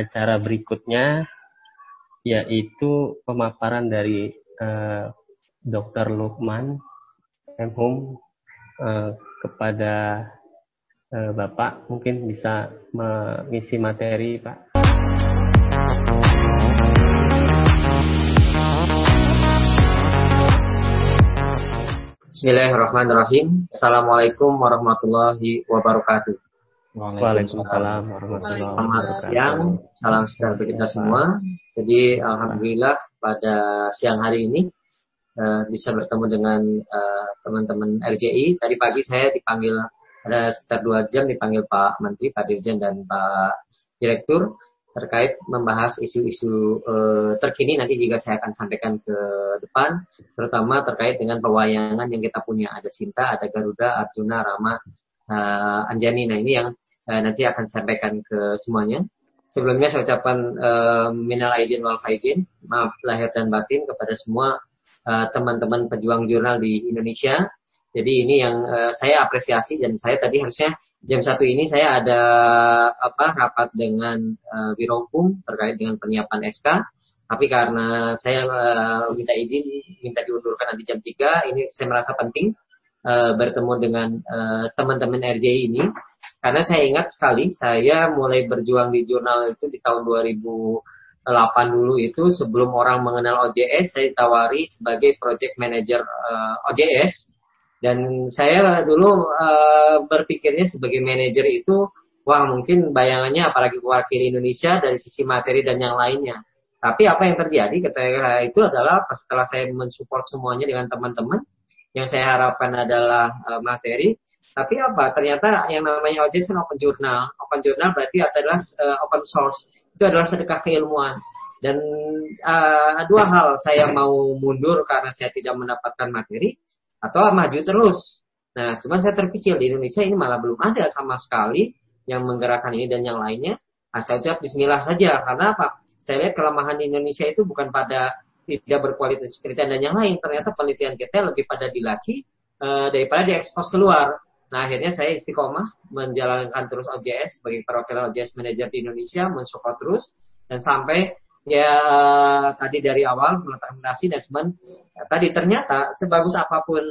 acara berikutnya yaitu pemaparan dari uh, Dr. Lukman Emhum uh, kepada uh, Bapak mungkin bisa mengisi materi Pak. Bismillahirrahmanirrahim. Assalamualaikum warahmatullahi wabarakatuh. Waalaikumsalam warahmatullahi wabarakatuh. Selamat siang, salam sejahtera bagi kita semua. Jadi alhamdulillah pada siang hari ini uh, bisa bertemu dengan uh, teman-teman RJI. Tadi pagi saya dipanggil ada sekitar dua jam dipanggil Pak Menteri, Pak Dirjen dan Pak Direktur terkait membahas isu-isu uh, terkini nanti juga saya akan sampaikan ke depan terutama terkait dengan pewayangan yang kita punya ada Sinta, ada Garuda, Arjuna, Rama, uh, Anjani. Nah ini yang uh, nanti akan sampaikan ke semuanya. Sebelumnya saya ucapkan uh, minal aidin wal faizin, maaf lahir dan batin kepada semua teman-teman uh, pejuang jurnal di Indonesia. Jadi ini yang uh, saya apresiasi dan saya tadi harusnya jam satu ini saya ada apa rapat dengan uh, Biro Hukum terkait dengan penyiapan SK. Tapi karena saya uh, minta izin, minta diundurkan nanti jam 3, ini saya merasa penting uh, bertemu dengan teman-teman uh, RJI ini. Karena saya ingat sekali, saya mulai berjuang di jurnal itu di tahun 2008 dulu itu sebelum orang mengenal OJS, saya ditawari sebagai project manager uh, OJS dan saya dulu uh, berpikirnya sebagai manajer itu, wah mungkin bayangannya apalagi wakil Indonesia dari sisi materi dan yang lainnya. Tapi apa yang terjadi ketika itu adalah setelah saya mensupport semuanya dengan teman-teman, yang saya harapkan adalah uh, materi. Tapi apa? Ternyata yang namanya audience open journal. Open journal berarti adalah uh, open source. Itu adalah sedekah keilmuan. Dan uh, dua hal saya mau mundur karena saya tidak mendapatkan materi atau maju terus. Nah, cuman saya terpikir di Indonesia ini malah belum ada sama sekali yang menggerakkan ini dan yang lainnya. Nah, saya ucap bismillah saja. Karena apa? Saya lihat kelemahan di Indonesia itu bukan pada tidak berkualitas penelitian dan yang lain. Ternyata penelitian kita lebih pada dilaci uh, daripada diekspos keluar. Nah, akhirnya saya istiqomah menjalankan terus OJS sebagai perwakilan OJS Manager di Indonesia, mensupport terus dan sampai ya tadi dari awal meletakkan dan semen tadi ternyata sebagus apa pun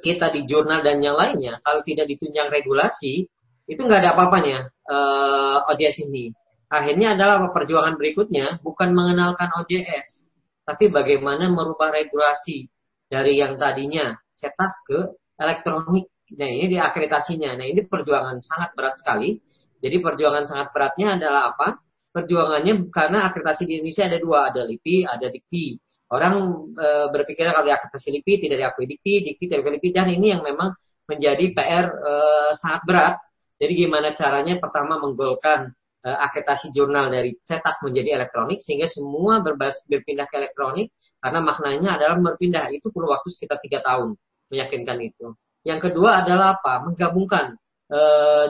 kita di jurnal dan yang lainnya kalau tidak ditunjang regulasi itu nggak ada apa-apanya uh, eh, OJS ini akhirnya adalah perjuangan berikutnya bukan mengenalkan OJS tapi bagaimana merubah regulasi dari yang tadinya cetak ke elektronik nah ini di akreditasinya nah ini perjuangan sangat berat sekali jadi perjuangan sangat beratnya adalah apa perjuangannya karena akreditasi di Indonesia ada dua, ada LIPI, ada DIKTI. Orang e, berpikir kalau akreditasi LIPI tidak diakui DIKTI, DIKTI tidak diakui LIPI, dan ini yang memang menjadi PR e, sangat berat. Jadi gimana caranya pertama menggolkan e, akreditasi jurnal dari cetak menjadi elektronik sehingga semua berbas, berpindah ke elektronik karena maknanya adalah berpindah itu perlu waktu sekitar tiga tahun meyakinkan itu. Yang kedua adalah apa? Menggabungkan e,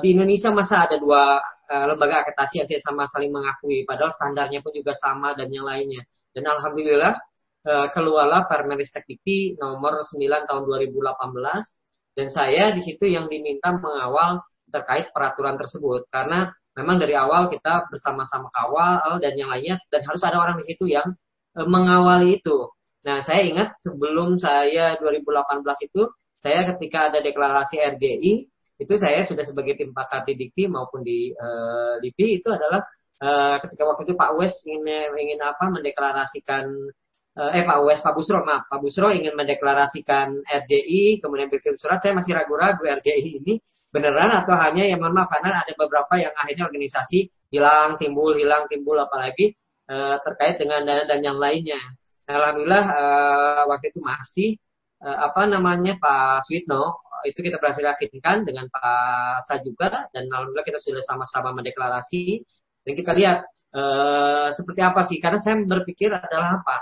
di Indonesia masa ada dua uh, lembaga akreditasi yang sama saling mengakui, padahal standarnya pun juga sama dan yang lainnya. Dan alhamdulillah uh, keluarlah Permeristek Dikti nomor 9 tahun 2018 dan saya di situ yang diminta mengawal terkait peraturan tersebut karena memang dari awal kita bersama-sama kawal dan yang lainnya dan harus ada orang di situ yang uh, mengawali itu. Nah, saya ingat sebelum saya 2018 itu saya ketika ada deklarasi RJI itu saya sudah sebagai tim pakar di Dikti maupun di uh, LIPI itu adalah uh, ketika waktu itu Pak Wes ingin ingin apa mendeklarasikan eh Pak Wes Pak Busro maaf Pak Busro ingin mendeklarasikan RJI kemudian berkirim surat saya masih ragu-ragu RJI ini beneran atau hanya yang mohon karena ada beberapa yang akhirnya organisasi hilang timbul hilang timbul apalagi uh, terkait dengan dana dan yang lainnya. Alhamdulillah uh, waktu itu masih uh, apa namanya Pak Switno itu kita berhasil yakinkan dengan Pak Sa juga dan alhamdulillah kita sudah sama-sama mendeklarasi dan kita lihat uh, seperti apa sih karena saya berpikir adalah apa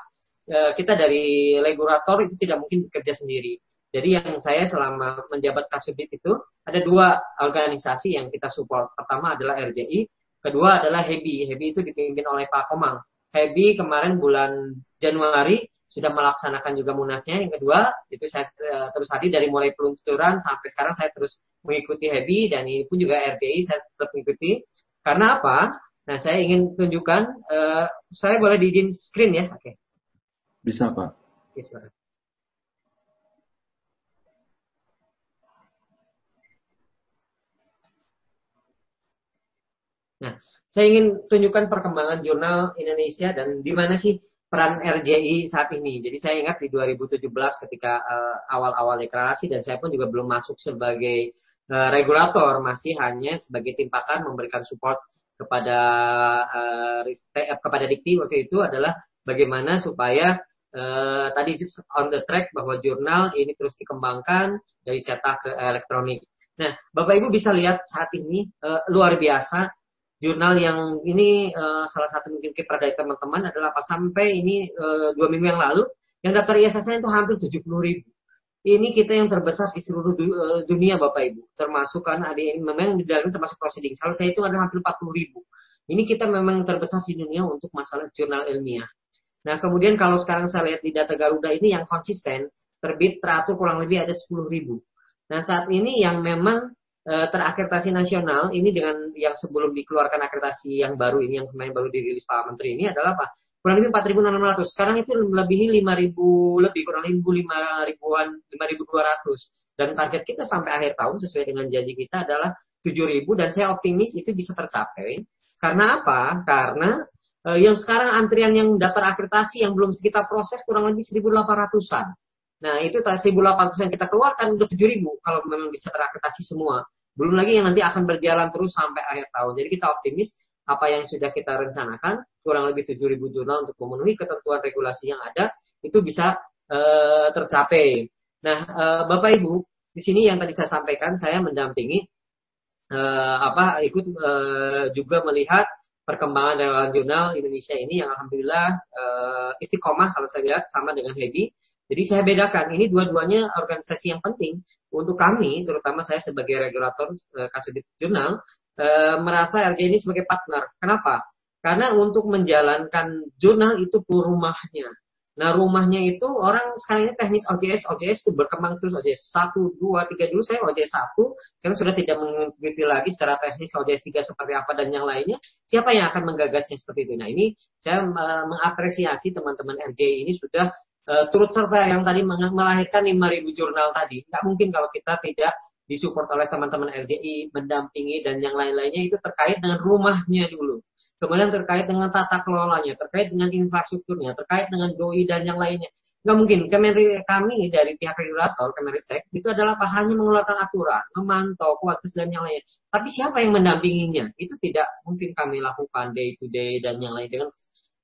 uh, kita dari regulator itu tidak mungkin bekerja sendiri jadi yang saya selama menjabat kasubit itu ada dua organisasi yang kita support pertama adalah RJI kedua adalah HEBI HEBI itu dipimpin oleh Pak Komang HEBI kemarin bulan Januari sudah melaksanakan juga munasnya. Yang kedua, itu saya uh, terus hadir dari mulai peluncuran sampai sekarang saya terus mengikuti Happy dan ini pun juga RTI saya tetap mengikuti. Karena apa? Nah, saya ingin tunjukkan, uh, saya boleh diizin screen ya? Oke. Okay. Bisa, Pak. Bisa. Nah, saya ingin tunjukkan perkembangan jurnal Indonesia dan di mana sih peran RJI saat ini. Jadi saya ingat di 2017 ketika uh, awal-awal deklarasi dan saya pun juga belum masuk sebagai uh, regulator, masih hanya sebagai tim pakar memberikan support kepada uh, kepada Dikti waktu itu adalah bagaimana supaya uh, tadi on the track bahwa jurnal ini terus dikembangkan dari cetak ke elektronik. Nah, Bapak Ibu bisa lihat saat ini uh, luar biasa jurnal yang ini uh, salah satu mungkin kiprah dari teman-teman adalah apa sampai ini uh, dua minggu yang lalu yang daftar ISSN itu hampir 70 ribu. Ini kita yang terbesar di seluruh du uh, dunia Bapak Ibu. Termasuk kan ada yang memang di dalam termasuk proceeding. Kalau saya itu ada hampir 40 ribu. Ini kita memang terbesar di dunia untuk masalah jurnal ilmiah. Nah kemudian kalau sekarang saya lihat di data Garuda ini yang konsisten terbit teratur kurang lebih ada 10 ribu. Nah saat ini yang memang Eh, terakreditasi nasional ini dengan yang sebelum dikeluarkan akreditasi yang baru ini yang kemarin baru dirilis Pak Menteri ini adalah apa? Kurang lebih 4.600. Sekarang itu melebihi 5.000 lebih kurang lebih 5 ribuan 5.200. Dan target kita sampai akhir tahun sesuai dengan janji kita adalah 7.000 dan saya optimis itu bisa tercapai. Karena apa? Karena eh, yang sekarang antrian yang daftar akreditasi yang belum kita proses kurang lebih 1.800-an. Nah, itu 1.800 yang kita keluarkan udah 7.000 kalau memang bisa terakreditasi semua. Belum lagi yang nanti akan berjalan terus sampai akhir tahun. Jadi kita optimis apa yang sudah kita rencanakan, kurang lebih 7.000 jurnal untuk memenuhi ketentuan regulasi yang ada, itu bisa uh, tercapai. Nah, uh, Bapak Ibu, di sini yang tadi saya sampaikan, saya mendampingi uh, apa ikut uh, juga melihat perkembangan relawan jurnal Indonesia ini yang alhamdulillah uh, istiqomah kalau saya lihat sama dengan Hebi jadi saya bedakan, ini dua-duanya organisasi yang penting untuk kami, terutama saya sebagai regulator uh, Kasudit Jurnal, uh, merasa RJ ini sebagai partner. Kenapa? Karena untuk menjalankan jurnal itu perlu rumahnya. Nah rumahnya itu orang sekarang ini teknis OJS, OJS itu berkembang terus OJS 1, 2, 3 dulu saya OJS 1, sekarang sudah tidak mengikuti lagi secara teknis OJS 3 seperti apa dan yang lainnya. Siapa yang akan menggagasnya seperti itu? Nah ini saya uh, mengapresiasi teman-teman RJ ini sudah uh, turut serta yang tadi melahirkan 5.000 jurnal tadi. Nggak mungkin kalau kita tidak disupport oleh teman-teman RJI, mendampingi dan yang lain-lainnya itu terkait dengan rumahnya dulu. Kemudian terkait dengan tata kelolanya, terkait dengan infrastrukturnya, terkait dengan doi dan yang lainnya. Nggak mungkin. Kemeri, kami dari pihak regulator, Kemeristek, itu adalah? Hanya mengeluarkan aturan, memantau kualitas dan yang lainnya. Tapi siapa yang mendampinginya? Itu tidak mungkin kami lakukan day to day dan yang lain dengan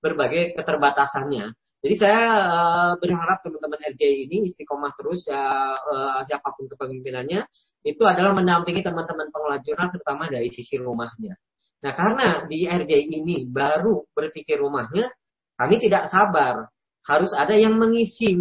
berbagai keterbatasannya. Jadi saya uh, berharap teman-teman RJ ini istiqomah terus ya uh, siapa pun kepemimpinannya itu adalah mendampingi teman-teman pengelola jurnal terutama dari sisi rumahnya. Nah karena di RJ ini baru berpikir rumahnya, kami tidak sabar harus ada yang mengisi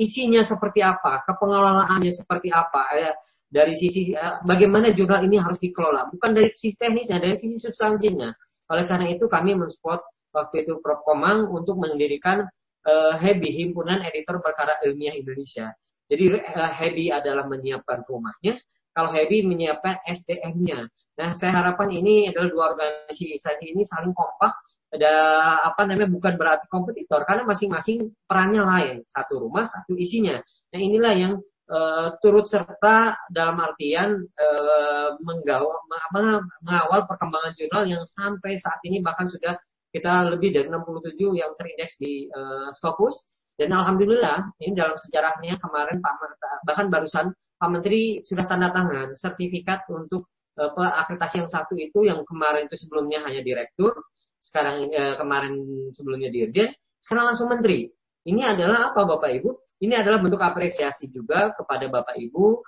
isinya seperti apa, kepengelolaannya seperti apa, ya, dari sisi uh, bagaimana jurnal ini harus dikelola, bukan dari sisi teknisnya, dari sisi substansinya. Oleh karena itu kami mensupport waktu itu Prof Komang untuk mendirikan uh, HEBI, Himpunan Editor Perkara Ilmiah Indonesia. Jadi uh, HEBI adalah menyiapkan rumahnya, kalau HEBI menyiapkan SDM-nya. Nah, saya harapkan ini adalah dua organisasi ini saling kompak, ada apa namanya bukan berarti kompetitor karena masing-masing perannya lain, satu rumah, satu isinya. Nah, inilah yang uh, turut serta dalam artian uh, menggawal, mengawal perkembangan jurnal yang sampai saat ini bahkan sudah kita lebih dari 67 yang terindeks di uh, Scopus dan alhamdulillah ini dalam sejarahnya kemarin Pak bahkan barusan Pak Menteri sudah tanda tangan sertifikat untuk uh, akreditasi yang satu itu yang kemarin itu sebelumnya hanya direktur, sekarang uh, kemarin sebelumnya dirjen, sekarang langsung menteri. Ini adalah apa Bapak Ibu? Ini adalah bentuk apresiasi juga kepada Bapak Ibu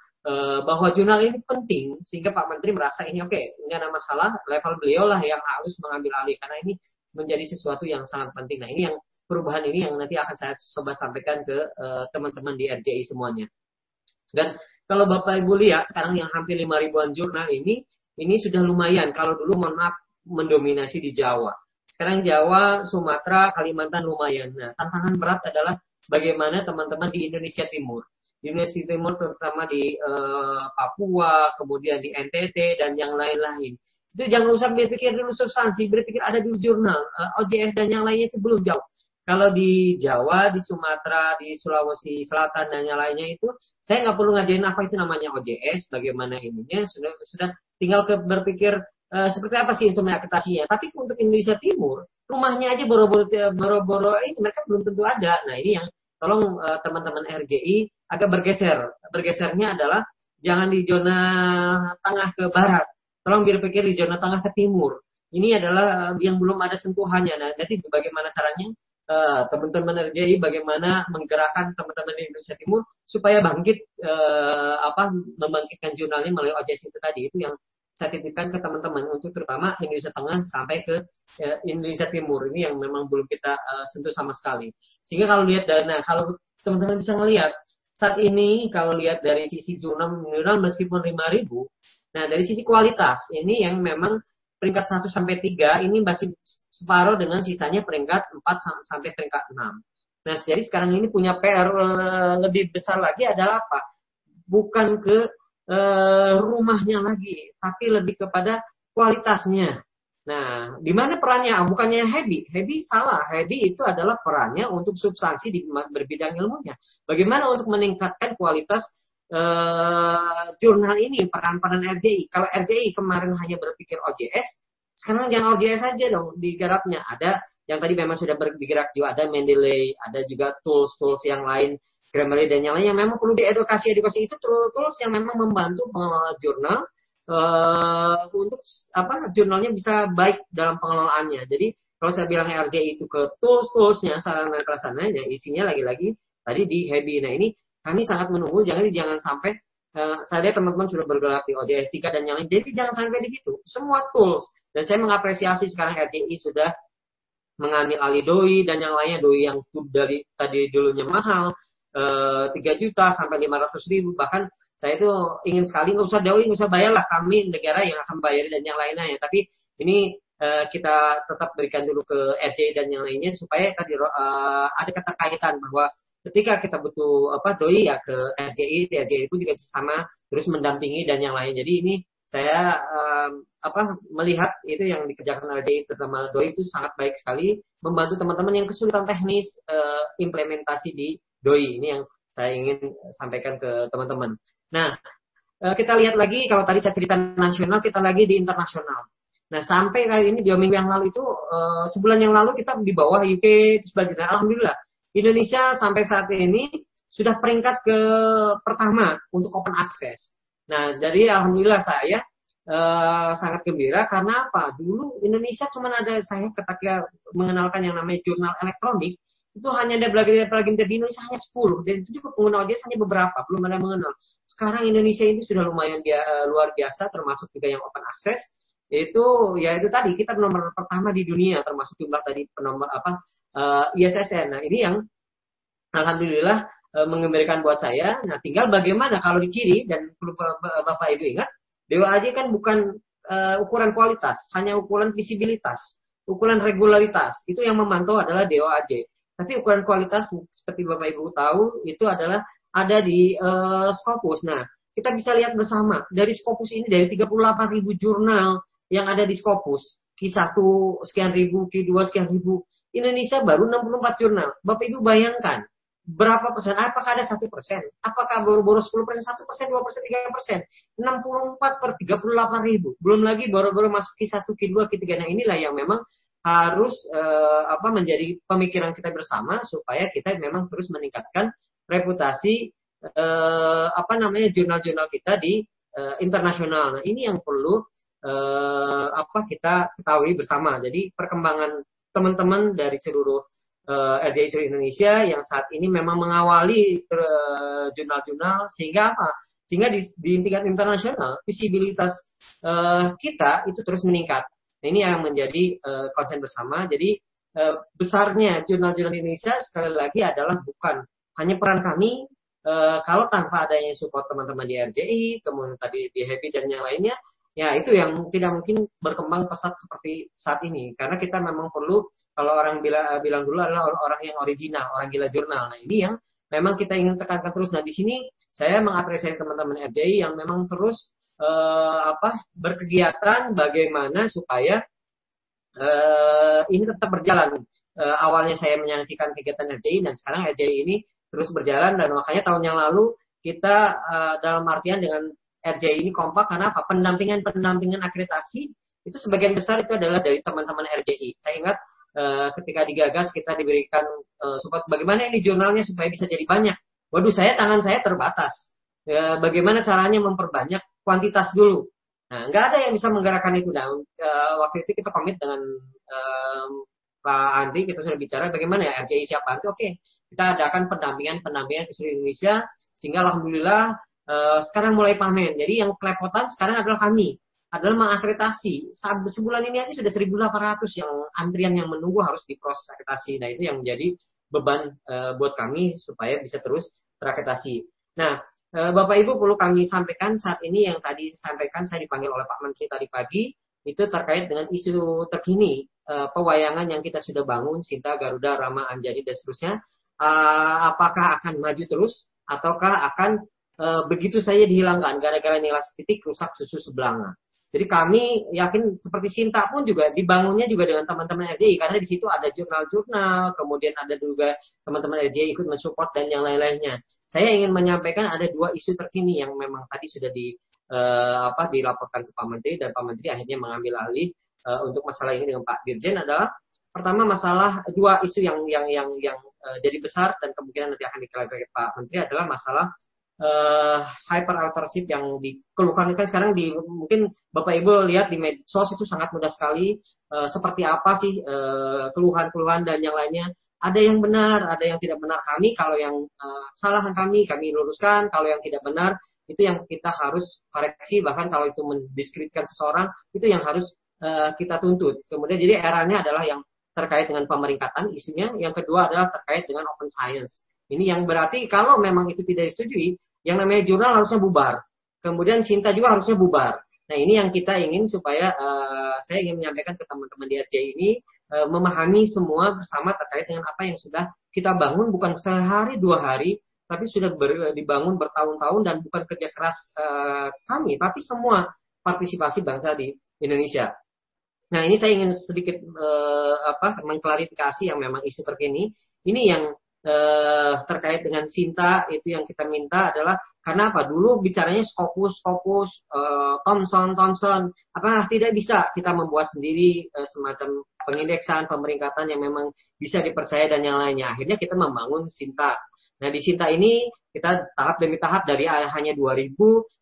bahwa jurnal ini penting sehingga Pak Menteri merasa ini oke okay, nggak ada masalah level beliau lah yang harus mengambil alih karena ini menjadi sesuatu yang sangat penting. Nah, ini yang perubahan ini yang nanti akan saya coba sampaikan ke eh, teman-teman uh, di RJI semuanya. Dan kalau Bapak Ibu lihat sekarang yang hampir 5 ribuan jurnal ini, ini sudah lumayan. Kalau dulu mohon maaf mendominasi di Jawa. Sekarang Jawa, Sumatera, Kalimantan lumayan. Nah, tantangan berat adalah bagaimana teman-teman di Indonesia Timur. Di Indonesia Timur terutama di uh, Papua, kemudian di NTT dan yang lain-lain Itu jangan usah berpikir dulu substansi, berpikir ada dulu jurnal. Uh, OJS dan yang lainnya itu belum jauh. Kalau di Jawa, di Sumatera, di Sulawesi Selatan dan yang lainnya itu, saya nggak perlu ngajarin apa itu namanya OJS, bagaimana ininya, sudah sudah tinggal ke berpikir uh, seperti apa sih instrumen akreditasinya. Tapi untuk Indonesia Timur, rumahnya aja boro-boro itu mereka belum tentu ada. Nah ini yang tolong teman-teman RJI agak bergeser. Bergesernya adalah jangan di zona tengah ke barat, tolong berpikir di zona tengah ke timur. Ini adalah yang belum ada sentuhannya. Nah, jadi bagaimana caranya uh, teman-teman RJI bagaimana menggerakkan teman-teman di Indonesia Timur supaya bangkit uh, apa membangkitkan jurnalnya melalui OJS itu tadi itu yang saya titipkan ke teman-teman untuk terutama Indonesia Tengah sampai ke uh, Indonesia Timur ini yang memang belum kita uh, sentuh sama sekali sehingga kalau lihat dana kalau teman-teman bisa melihat saat ini kalau lihat dari sisi jurnal jurnal meskipun 5000 nah dari sisi kualitas ini yang memang peringkat 1 sampai 3 ini masih separuh dengan sisanya peringkat 4 sampai peringkat 6. Nah, jadi sekarang ini punya PR eh, lebih besar lagi adalah apa? Bukan ke uh, rumahnya lagi, tapi lebih kepada kualitasnya. Nah, di mana perannya? Bukannya Happy. Happy salah. Happy itu adalah perannya untuk substansi di berbidang ilmunya. Bagaimana untuk meningkatkan kualitas uh, jurnal ini, peran-peran RJI. Kalau RJI kemarin hanya berpikir OJS, sekarang jangan OJS saja dong digarapnya. Ada yang tadi memang sudah bergerak juga ada Mendeley, ada juga tools-tools yang lain, Grammarly dan yang lain yang memang perlu diedukasi. Edukasi itu tools yang memang membantu pengelola jurnal uh, untuk apa jurnalnya bisa baik dalam pengelolaannya. Jadi kalau saya bilang RJ itu ke tools-toolsnya, sarana prasarananya, isinya lagi-lagi tadi di Happy. Nah ini kami sangat menunggu, jangan jangan sampai uh, saya teman-teman sudah bergerak di OJS 3 dan yang lain. Jadi jangan sampai di situ. Semua tools. Dan saya mengapresiasi sekarang RTI sudah mengambil alih doi dan yang lainnya. Doi yang dari tadi dulunya mahal eh, tiga juta sampai lima ratus ribu. Bahkan saya itu ingin sekali nggak usah doi nggak usah bayarlah. Kami negara yang akan bayar dan yang lainnya. Ya tapi ini uh, kita tetap berikan dulu ke RJ dan yang lainnya supaya tadi ada keterkaitan bahwa ketika kita butuh apa doi ya ke RJI RJI itu juga sama terus mendampingi dan yang lain jadi ini saya um, apa melihat itu yang dikerjakan DI terutama DOI itu sangat baik sekali membantu teman-teman yang kesulitan teknis uh, implementasi di DOI ini yang saya ingin sampaikan ke teman-teman. Nah uh, kita lihat lagi kalau tadi saya cerita nasional kita lagi di internasional. Nah sampai kali ini dua minggu yang lalu itu uh, sebulan yang lalu kita di bawah UK sebagainya. Alhamdulillah Indonesia sampai saat ini sudah peringkat ke pertama untuk open access. Nah, jadi alhamdulillah saya uh, sangat gembira karena apa? Dulu Indonesia cuma ada saya ketika mengenalkan yang namanya jurnal elektronik itu hanya ada plugin-plugin di Indonesia hanya 10 dan itu juga pengguna OJS hanya beberapa belum ada mengenal. Sekarang Indonesia itu sudah lumayan dia, uh, luar biasa termasuk juga yang open access itu ya itu tadi kita nomor pertama di dunia termasuk jumlah tadi penomor apa uh, eh, ISSN. Nah ini yang alhamdulillah e, mengembalikan buat saya. Nah, tinggal bagaimana kalau di kiri dan perlu Bapak Ibu ingat, Dewa Aji kan bukan e, ukuran kualitas, hanya ukuran visibilitas, ukuran regularitas. Itu yang memantau adalah Dewa Aji. Tapi ukuran kualitas seperti Bapak Ibu tahu itu adalah ada di e, Scopus. Nah, kita bisa lihat bersama dari Scopus ini dari 38 ribu jurnal yang ada di Scopus. Q1 sekian ribu, Q2 sekian ribu. Indonesia baru 64 jurnal. Bapak Ibu bayangkan, berapa persen? Apakah ada satu persen? Apakah baru-baru 10 persen, satu persen, dua persen, tiga persen? 64 per 38 ribu. Belum lagi baru-baru masuk ke satu, ke dua, ke tiga. Nah inilah yang memang harus eh, apa menjadi pemikiran kita bersama supaya kita memang terus meningkatkan reputasi eh, apa namanya jurnal-jurnal kita di eh, internasional. Nah ini yang perlu eh, apa kita ketahui bersama. Jadi perkembangan teman-teman dari seluruh uh, eh, RJI seluruh Indonesia yang saat ini memang mengawali eh, jurnal-jurnal sehingga apa? Sehingga di, di tingkat internasional visibilitas uh, kita itu terus meningkat. Nah, ini yang menjadi uh, konsen bersama. Jadi uh, besarnya jurnal-jurnal Indonesia sekali lagi adalah bukan hanya peran kami uh, kalau tanpa adanya support teman-teman di RJI, kemudian tadi di Happy dan yang lainnya, ya itu yang tidak mungkin berkembang pesat seperti saat ini. Karena kita memang perlu kalau orang bila, bilang dulu adalah orang yang original orang gila jurnal. Nah ini yang memang kita ingin tekankan terus. Nah di sini saya mengapresiasi teman-teman RJI yang memang terus uh, apa berkegiatan bagaimana supaya uh, ini tetap berjalan. Uh, awalnya saya menyaksikan kegiatan RJI dan sekarang RJI ini terus berjalan dan makanya tahun yang lalu kita uh, dalam artian dengan RJI ini kompak karena apa? Pendampingan-pendampingan akreditasi itu sebagian besar itu adalah dari teman-teman RJI. Saya ingat uh, ketika digagas kita diberikan uh, support bagaimana ini jurnalnya supaya bisa jadi banyak. Waduh, saya tangan saya terbatas. Uh, bagaimana caranya memperbanyak kuantitas dulu. Nah, nggak ada yang bisa menggerakkan itu. Nah, waktu itu kita komit dengan um, Pak Andri, kita sudah bicara bagaimana ya RJI siapa. Oke, okay, kita adakan pendampingan-pendampingan ke seluruh Indonesia, sehingga Alhamdulillah uh, sekarang mulai panen. Jadi yang kelepotan sekarang adalah kami, adalah mengakreditasi. Sebulan ini aja sudah 1.800 yang antrian yang menunggu harus diproses akreditasi. Nah, itu yang menjadi beban uh, buat kami supaya bisa terus terakreditasi. Nah, Eh, Bapak Ibu perlu kami sampaikan saat ini yang tadi disampaikan saya dipanggil oleh Pak Menteri tadi pagi itu terkait dengan isu terkini uh, pewayangan yang kita sudah bangun Sinta Garuda Rama Anjani dan seterusnya uh, apakah akan maju terus ataukah akan uh, begitu saja dihilangkan gara-gara nilai titik rusak susu sebelanga. Jadi kami yakin seperti Sinta pun juga dibangunnya juga dengan teman-teman RJI karena di situ ada jurnal-jurnal, kemudian ada juga teman-teman RJI ikut mensupport dan yang lain-lainnya saya ingin menyampaikan ada dua isu terkini yang memang tadi sudah di uh, apa dilaporkan ke Pak Menteri dan Pak Menteri akhirnya mengambil alih uh, untuk masalah ini dengan Pak Dirjen adalah pertama masalah dua isu yang yang yang yang jadi besar dan kemungkinan nanti akan diklarifikasi Pak Menteri adalah masalah uh, yang dikeluhkan kan sekarang di mungkin Bapak Ibu lihat di medsos itu sangat mudah sekali uh, seperti apa sih keluhan-keluhan dan yang lainnya ada yang benar, ada yang tidak benar kami. Kalau yang uh, salah kami, kami luruskan. Kalau yang tidak benar, itu yang kita harus koreksi. Bahkan kalau itu mendiskreditkan seseorang, itu yang harus uh, kita tuntut. Kemudian jadi eranya adalah yang terkait dengan pemeringkatan isunya. Yang kedua adalah terkait dengan open science. Ini yang berarti kalau memang itu tidak disetujui, yang namanya jurnal harusnya bubar. Kemudian Sinta juga harusnya bubar. Nah ini yang kita ingin supaya uh, saya ingin menyampaikan ke teman-teman di RJ ini uh, memahami semua bersama terkait dengan apa yang sudah kita bangun bukan sehari dua hari tapi sudah ber, dibangun bertahun-tahun dan bukan kerja keras uh, kami tapi semua partisipasi bangsa di Indonesia. Nah ini saya ingin sedikit uh, apa mengklarifikasi yang memang isu terkini. Ini yang uh, terkait dengan Sinta itu yang kita minta adalah karena apa? Dulu bicaranya Scopus, Scopus, uh, Thomson, Thomson. Apa tidak bisa kita membuat sendiri uh, semacam pengindeksan, pemeringkatan yang memang bisa dipercaya dan yang lainnya. Akhirnya kita membangun Sinta. Nah di Sinta ini kita tahap demi tahap dari hanya 2000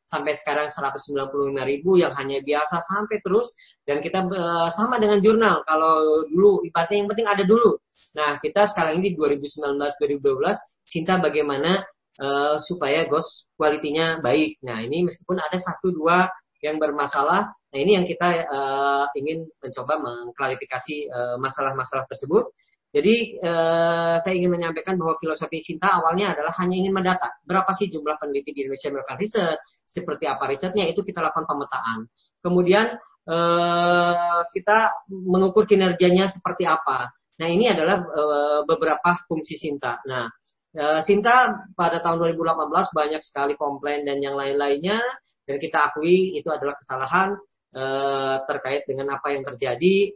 sampai sekarang 195 ribu yang hanya biasa sampai terus dan kita uh, sama dengan jurnal kalau dulu ibaratnya yang penting ada dulu. Nah kita sekarang ini di 2019-2012 Sinta bagaimana uh, supaya ghost kualitinya baik. Nah ini meskipun ada satu dua yang bermasalah, nah ini yang kita uh, ingin mencoba mengklarifikasi uh, masalah-masalah tersebut. Jadi uh, saya ingin menyampaikan bahwa filosofi Sinta awalnya adalah hanya ingin mendata berapa sih jumlah peneliti di Indonesia melakukan riset, seperti apa risetnya itu kita lakukan pemetaan. Kemudian uh, kita mengukur kinerjanya seperti apa. Nah ini adalah uh, beberapa fungsi Sinta. Nah Eh, Sinta pada tahun 2018 banyak sekali komplain dan yang lain-lainnya dan kita akui itu adalah kesalahan uh, terkait dengan apa yang terjadi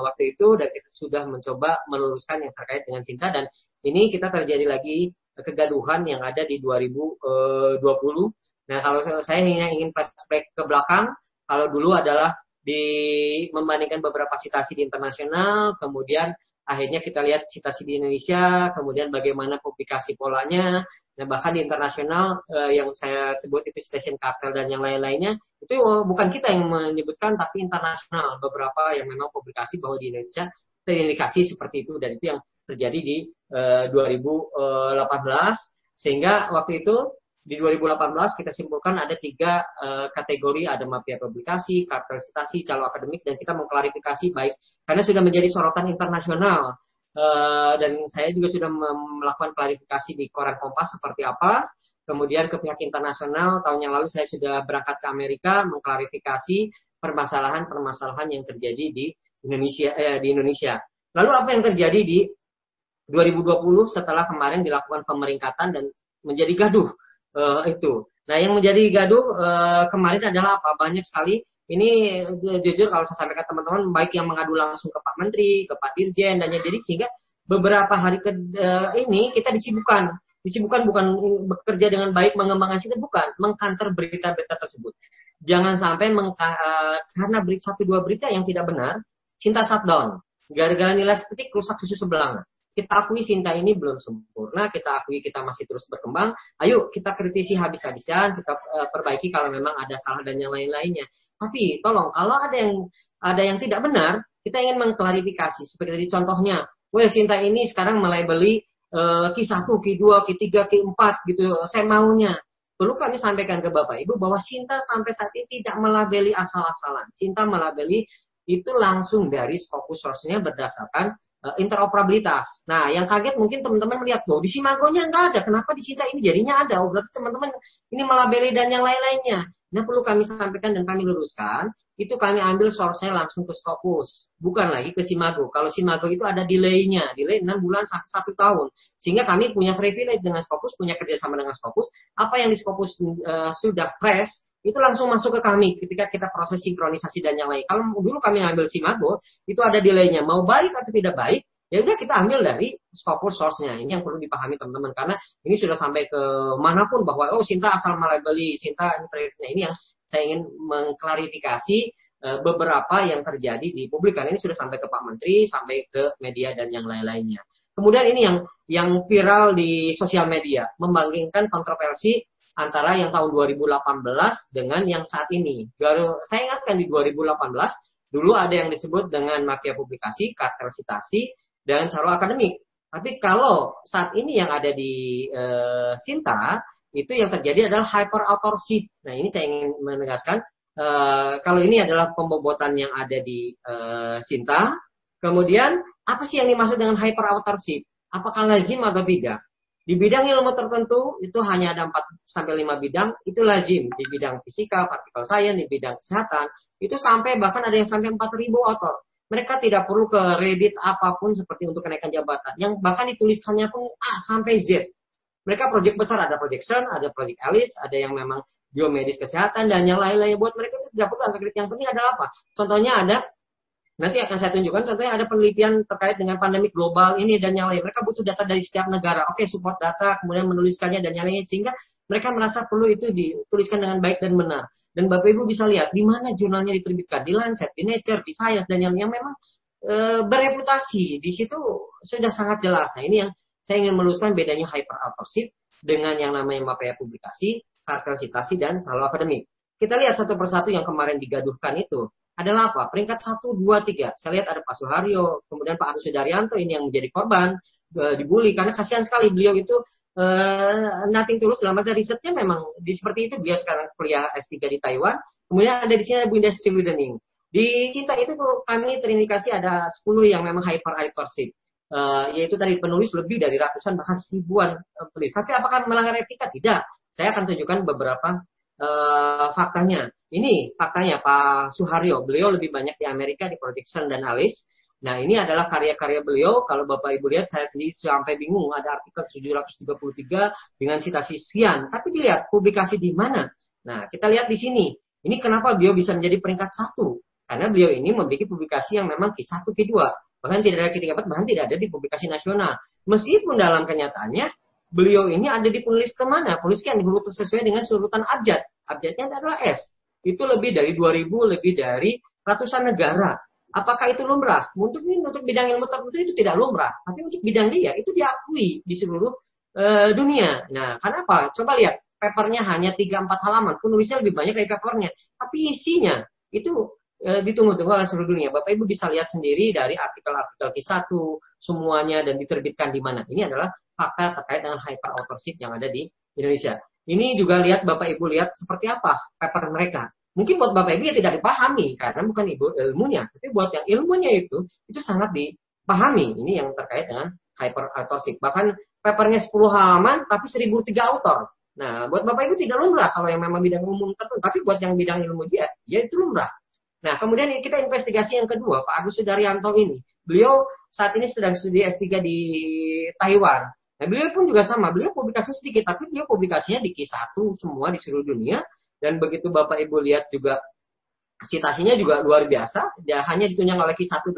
waktu itu dan kita sudah mencoba meluruskan yang terkait dengan Sinta dan ini kita terjadi lagi kegaduhan yang ada di 2020. Nah kalau saya hanya ingin flashback ke belakang, kalau dulu adalah di membandingkan beberapa citasi di internasional, kemudian akhirnya kita lihat citasi di Indonesia, kemudian bagaimana publikasi polanya, dan bahkan di internasional eh, yang saya sebut itu station cartel dan yang lain-lainnya, itu bukan kita yang menyebutkan, tapi internasional. Beberapa yang memang publikasi bahwa di Indonesia terindikasi seperti itu dan itu yang terjadi di eh, 2018 sehingga waktu itu di 2018 kita simpulkan ada tiga uh, kategori, ada mafia publikasi, kartel citasi, calo akademik, dan kita mengklarifikasi baik karena sudah menjadi sorotan internasional. Uh, dan saya juga sudah melakukan klarifikasi di koran Kompas seperti apa. Kemudian ke pihak internasional tahun yang lalu saya sudah berangkat ke Amerika mengklarifikasi permasalahan-permasalahan yang terjadi di Indonesia. Eh, di Indonesia. Lalu apa yang terjadi di 2020 setelah kemarin dilakukan pemeringkatan dan menjadi gaduh uh, itu. Nah, yang menjadi gaduh uh, kemarin adalah apa? Banyak sekali. Ini jujur kalau saya sampaikan teman-teman baik yang mengadu langsung ke Pak Menteri, ke Pak Dirjen dan jadi sehingga beberapa hari ke uh, ini kita disibukkan. Disibukkan bukan bekerja dengan baik mengembangkan sistem bukan. Mengkanter berita-berita tersebut. Jangan sampai mengka, uh, karena berita satu dua berita yang tidak benar cinta shutdown. Gara-gara nilai estetik rusak susu sebelah kita akui Sinta ini belum sempurna, kita akui kita masih terus berkembang. Ayo kita kritisi habis-habisan, kita uh, perbaiki kalau memang ada salah dan yang lain-lainnya. Tapi tolong kalau ada yang ada yang tidak benar, kita ingin mengklarifikasi. Seperti tadi contohnya, wah Sinta ini sekarang mulai beli uh, Q1, Q2, Q3, Q4 gitu. Saya maunya. Perlu kami sampaikan ke Bapak Ibu bahwa Sinta sampai saat ini tidak melabeli asal-asalan. Sinta melabeli itu langsung dari fokus source-nya berdasarkan interoperabilitas. Nah, yang kaget mungkin teman-teman melihat, loh di Simagonya nggak ada, kenapa di Sinta ini jadinya ada? Oh, berarti teman-teman ini melabeli dan yang lain-lainnya. Nah, perlu kami sampaikan dan kami luruskan, itu kami ambil source-nya langsung ke Scopus, bukan lagi ke Simago. Kalau Simago itu ada delay-nya, delay 6 bulan sampai 1 tahun. Sehingga kami punya privilege dengan Scopus, punya kerjasama dengan Scopus. Apa yang di Scopus uh, sudah fresh, itu langsung masuk ke kami ketika kita proses sinkronisasi dan yang lain. Kalau dulu kami ambil Simago, itu ada delaynya. Mau baik atau tidak baik, ya udah kita ambil dari Scopus source-nya. Ini yang perlu dipahami teman-teman karena ini sudah sampai ke mana pun bahwa oh Sinta asal melabeli, Sinta ini ini yang saya ingin mengklarifikasi uh, beberapa yang terjadi di publik karena ini sudah sampai ke Pak Menteri, sampai ke media dan yang lain-lainnya. Kemudian ini yang yang viral di sosial media, membangkitkan kontroversi antara yang tahun 2018 dengan yang saat ini. Saya ingatkan di 2018 dulu ada yang disebut dengan mafia publikasi, kartel dan caro akademik. Tapi kalau saat ini yang ada di e, Sinta itu yang terjadi adalah hyper authorship. Nah ini saya ingin menegaskan e, kalau ini adalah pembobotan yang ada di e, Sinta. Kemudian apa sih yang dimaksud dengan hyper authorship? Apakah lazim atau tidak? Di bidang ilmu tertentu itu hanya ada 4 sampai 5 bidang, itu lazim. Di bidang fisika, partikel science, di bidang kesehatan, itu sampai bahkan ada yang sampai 4000 author. Mereka tidak perlu ke Reddit apa pun seperti untuk kenaikan jabatan. Yang bahkan dituliskannya pun A sampai Z. Mereka proyek besar, ada proyek CERN, ada proyek Alice, ada yang memang biomedis kesehatan, dan yang lain-lain. Buat mereka itu tidak perlu angka Yang penting adalah apa? Contohnya ada Nanti akan saya tunjukkan contohnya ada penelitian terkait dengan pandemi global ini dan yang lain. Mereka butuh data dari setiap negara. Oke, support data, kemudian menuliskannya dan yang lain sehingga mereka merasa perlu itu dituliskan dengan baik dan benar. Dan Bapak Ibu bisa lihat di mana jurnalnya diterbitkan, di Lancet, di Nature, di Science dan yang yang memang e, bereputasi. Di situ sudah sangat jelas. Nah, ini yang saya ingin meluruskan bedanya hyper authorship dengan yang namanya mapaya publikasi, kartel citasi dan selalu akademik. Kita lihat satu persatu yang kemarin digaduhkan itu adalah apa? Peringkat 1, 2, 3. Saya lihat ada Pak Suharyo, kemudian Pak Agus Sudaryanto ini yang menjadi korban e, dibully karena kasihan sekali beliau itu e, nothing tulus dalam arti risetnya memang di seperti itu dia sekarang kuliah S3 di Taiwan. Kemudian ada di sini ada Bu Industri Learning. Di Cinta itu kami terindikasi ada 10 yang memang hyper hypersip. Uh, yaitu tadi penulis lebih dari ratusan bahkan ribuan penulis. Tapi apakah melanggar etika? Tidak. Saya akan tunjukkan beberapa uh, faktanya. Ini faktanya Pak Suharyo. Beliau lebih banyak di Amerika di Protection dan Alice. Nah ini adalah karya-karya beliau. Kalau Bapak Ibu lihat saya sendiri sampai bingung. Ada artikel 733 dengan citasi sekian. Tapi dilihat publikasi di mana. Nah kita lihat di sini. Ini kenapa beliau bisa menjadi peringkat satu. Karena beliau ini memiliki publikasi yang memang Q1, Q2. Bahkan tidak ada Q3, bahkan tidak ada di publikasi nasional. Meskipun dalam kenyataannya beliau ini ada di penulis ke mana? Penulis yang diurut sesuai dengan surutan abjad. Abjadnya adalah S. Itu lebih dari 2000, lebih dari ratusan negara. Apakah itu lumrah? Untuk ini untuk bidang ilmu tertentu itu tidak lumrah, tapi untuk bidang dia itu diakui di seluruh e, dunia. Nah, kenapa? Coba lihat, papernya hanya 3-4 halaman, penulisnya lebih banyak dari papernya, tapi isinya itu e, ditunggu-tunggu oleh seluruh dunia. Bapak Ibu bisa lihat sendiri dari artikel-artikel Q1 semuanya dan diterbitkan di mana. Ini adalah fakta terkait dengan hyper authorship yang ada di Indonesia. Ini juga lihat Bapak Ibu lihat seperti apa paper mereka. Mungkin buat Bapak Ibu ya tidak dipahami karena bukan ibu ilmunya, tapi buat yang ilmunya itu itu sangat dipahami. Ini yang terkait dengan hyper authorship. Bahkan papernya 10 halaman tapi 1003 autor. Nah, buat Bapak Ibu tidak lumrah kalau yang memang bidang umum tertentu, tapi buat yang bidang ilmu dia, ya itu lumrah. Nah, kemudian kita investigasi yang kedua, Pak Agus Sudaryanto ini. Beliau saat ini sedang studi S3 di Taiwan. Nah, beliau pun juga sama, beliau publikasi sedikit, tapi beliau publikasinya di Q1 semua di seluruh dunia. Dan begitu Bapak Ibu lihat juga citasinya juga luar biasa, dia hanya ditunjang oleh Q18,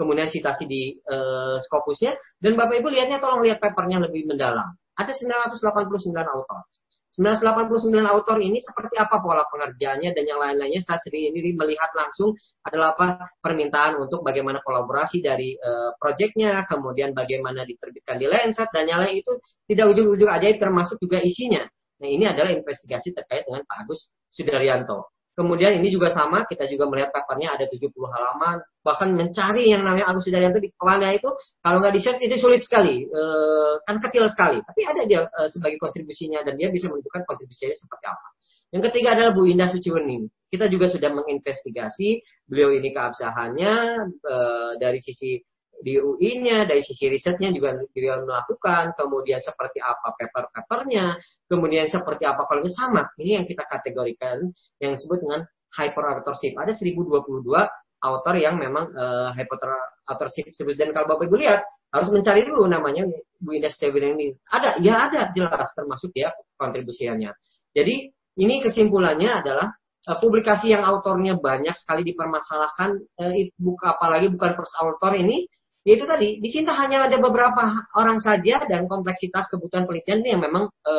kemudian citasi di uh, Scopusnya, dan Bapak Ibu lihatnya tolong lihat papernya lebih mendalam. Ada 989 autor. 989 autor ini seperti apa pola pengerjaannya dan yang lain-lainnya saya sendiri melihat langsung adalah apa permintaan untuk bagaimana kolaborasi dari uh, proyeknya, kemudian bagaimana diterbitkan di Lancet dan yang lain itu tidak ujung-ujung ajaib termasuk juga isinya. Nah ini adalah investigasi terkait dengan Pak Agus Sudaryanto. Kemudian ini juga sama, kita juga melihat papernya ada 70 halaman. Bahkan mencari yang namanya Agus Sudaryanto di kepalanya itu, kalau nggak di-search itu sulit sekali. E, kan kecil sekali. Tapi ada dia e, sebagai kontribusinya dan dia bisa menunjukkan kontribusinya seperti apa. Yang ketiga adalah Bu Indah Suciwening. Kita juga sudah menginvestigasi beliau ini keabsahannya e, dari sisi di UI-nya, dari sisi risetnya juga beliau melakukan, kemudian seperti apa paper-papernya, kemudian seperti apa kalau sama. Ini yang kita kategorikan yang disebut dengan hyperauthorship. Ada 1022 author yang memang uh, hyperauthorship dan kalau Bapak Ibu lihat harus mencari dulu namanya Bu Indah ini. Ada, ya ada jelas termasuk ya kontribusinya. Jadi ini kesimpulannya adalah uh, publikasi yang autornya banyak sekali dipermasalahkan, uh, buka apalagi bukan first author ini itu tadi di sini hanya ada beberapa orang saja dan kompleksitas kebutuhan penelitian yang memang e,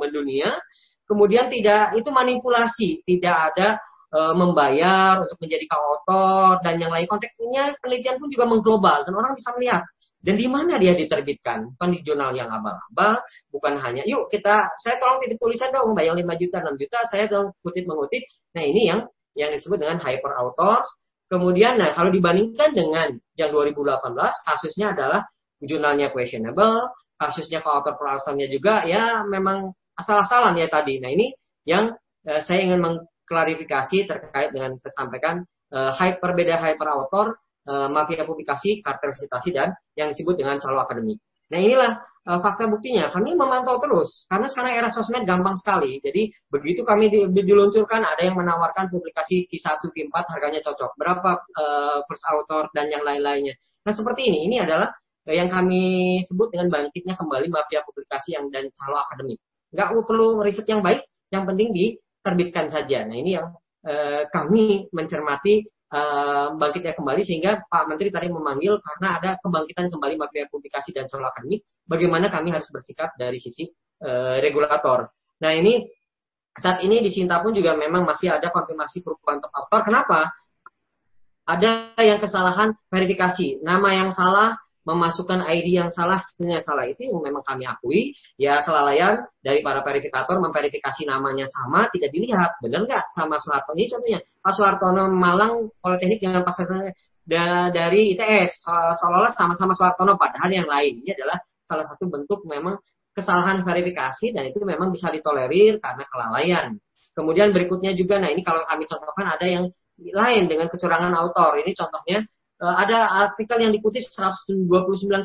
mendunia. Kemudian tidak itu manipulasi, tidak ada e, membayar untuk menjadi koautor dan yang lain. Konteksnya penelitian pun juga mengglobal dan orang bisa melihat. Dan di mana dia diterbitkan? Bukan di jurnal yang abal-abal bukan hanya yuk kita saya tolong titip tulisan dong bayang 5 juta 6 juta saya tolong kutip mengutip nah ini yang yang disebut dengan hyper authors Kemudian, nah kalau dibandingkan dengan yang 2018, kasusnya adalah jurnalnya questionable, kasusnya co-author perasalnya juga ya memang asal-asalan ya tadi. Nah ini yang eh, saya ingin mengklarifikasi terkait dengan saya sampaikan eh, hype perbeda hyper author, eh, mafia publikasi, kartel citasi dan yang disebut dengan calo akademik. Nah inilah fakta buktinya. Kami memantau terus karena sekarang era sosmed gampang sekali. Jadi begitu kami di, di, diluncurkan ada yang menawarkan publikasi Q1 Q4 harganya cocok. Berapa uh, first author dan yang lain-lainnya. Nah seperti ini. Ini adalah uh, yang kami sebut dengan bangkitnya kembali mafia publikasi yang dan calo akademik. Nggak perlu riset yang baik, yang penting diterbitkan saja. Nah ini yang uh, kami mencermati uh, bangkitnya kembali sehingga Pak Menteri tadi memanggil karena ada kebangkitan kembali mafia publikasi dan soal akademik bagaimana kami harus bersikap dari sisi uh, regulator. Nah ini saat ini di Sinta pun juga memang masih ada konfirmasi perubahan top author. Kenapa? Ada yang kesalahan verifikasi. Nama yang salah memasukkan ID yang salah sebenarnya salah itu yang memang kami akui. Ya kelalaian dari para verifikator memverifikasi namanya sama tidak dilihat. Benar nggak? Sama Soeharto ini contohnya. Pak Soehartono Malang Politeknik dengan Pak Soehartono dari ITS seolah-olah sama-sama Soehartono padahal yang lain. Ini adalah salah satu bentuk memang kesalahan verifikasi dan itu memang bisa ditolerir karena kelalaian. Kemudian berikutnya juga nah ini kalau kami contohkan ada yang lain dengan kecurangan autor. Ini contohnya ada artikel yang dikutip 129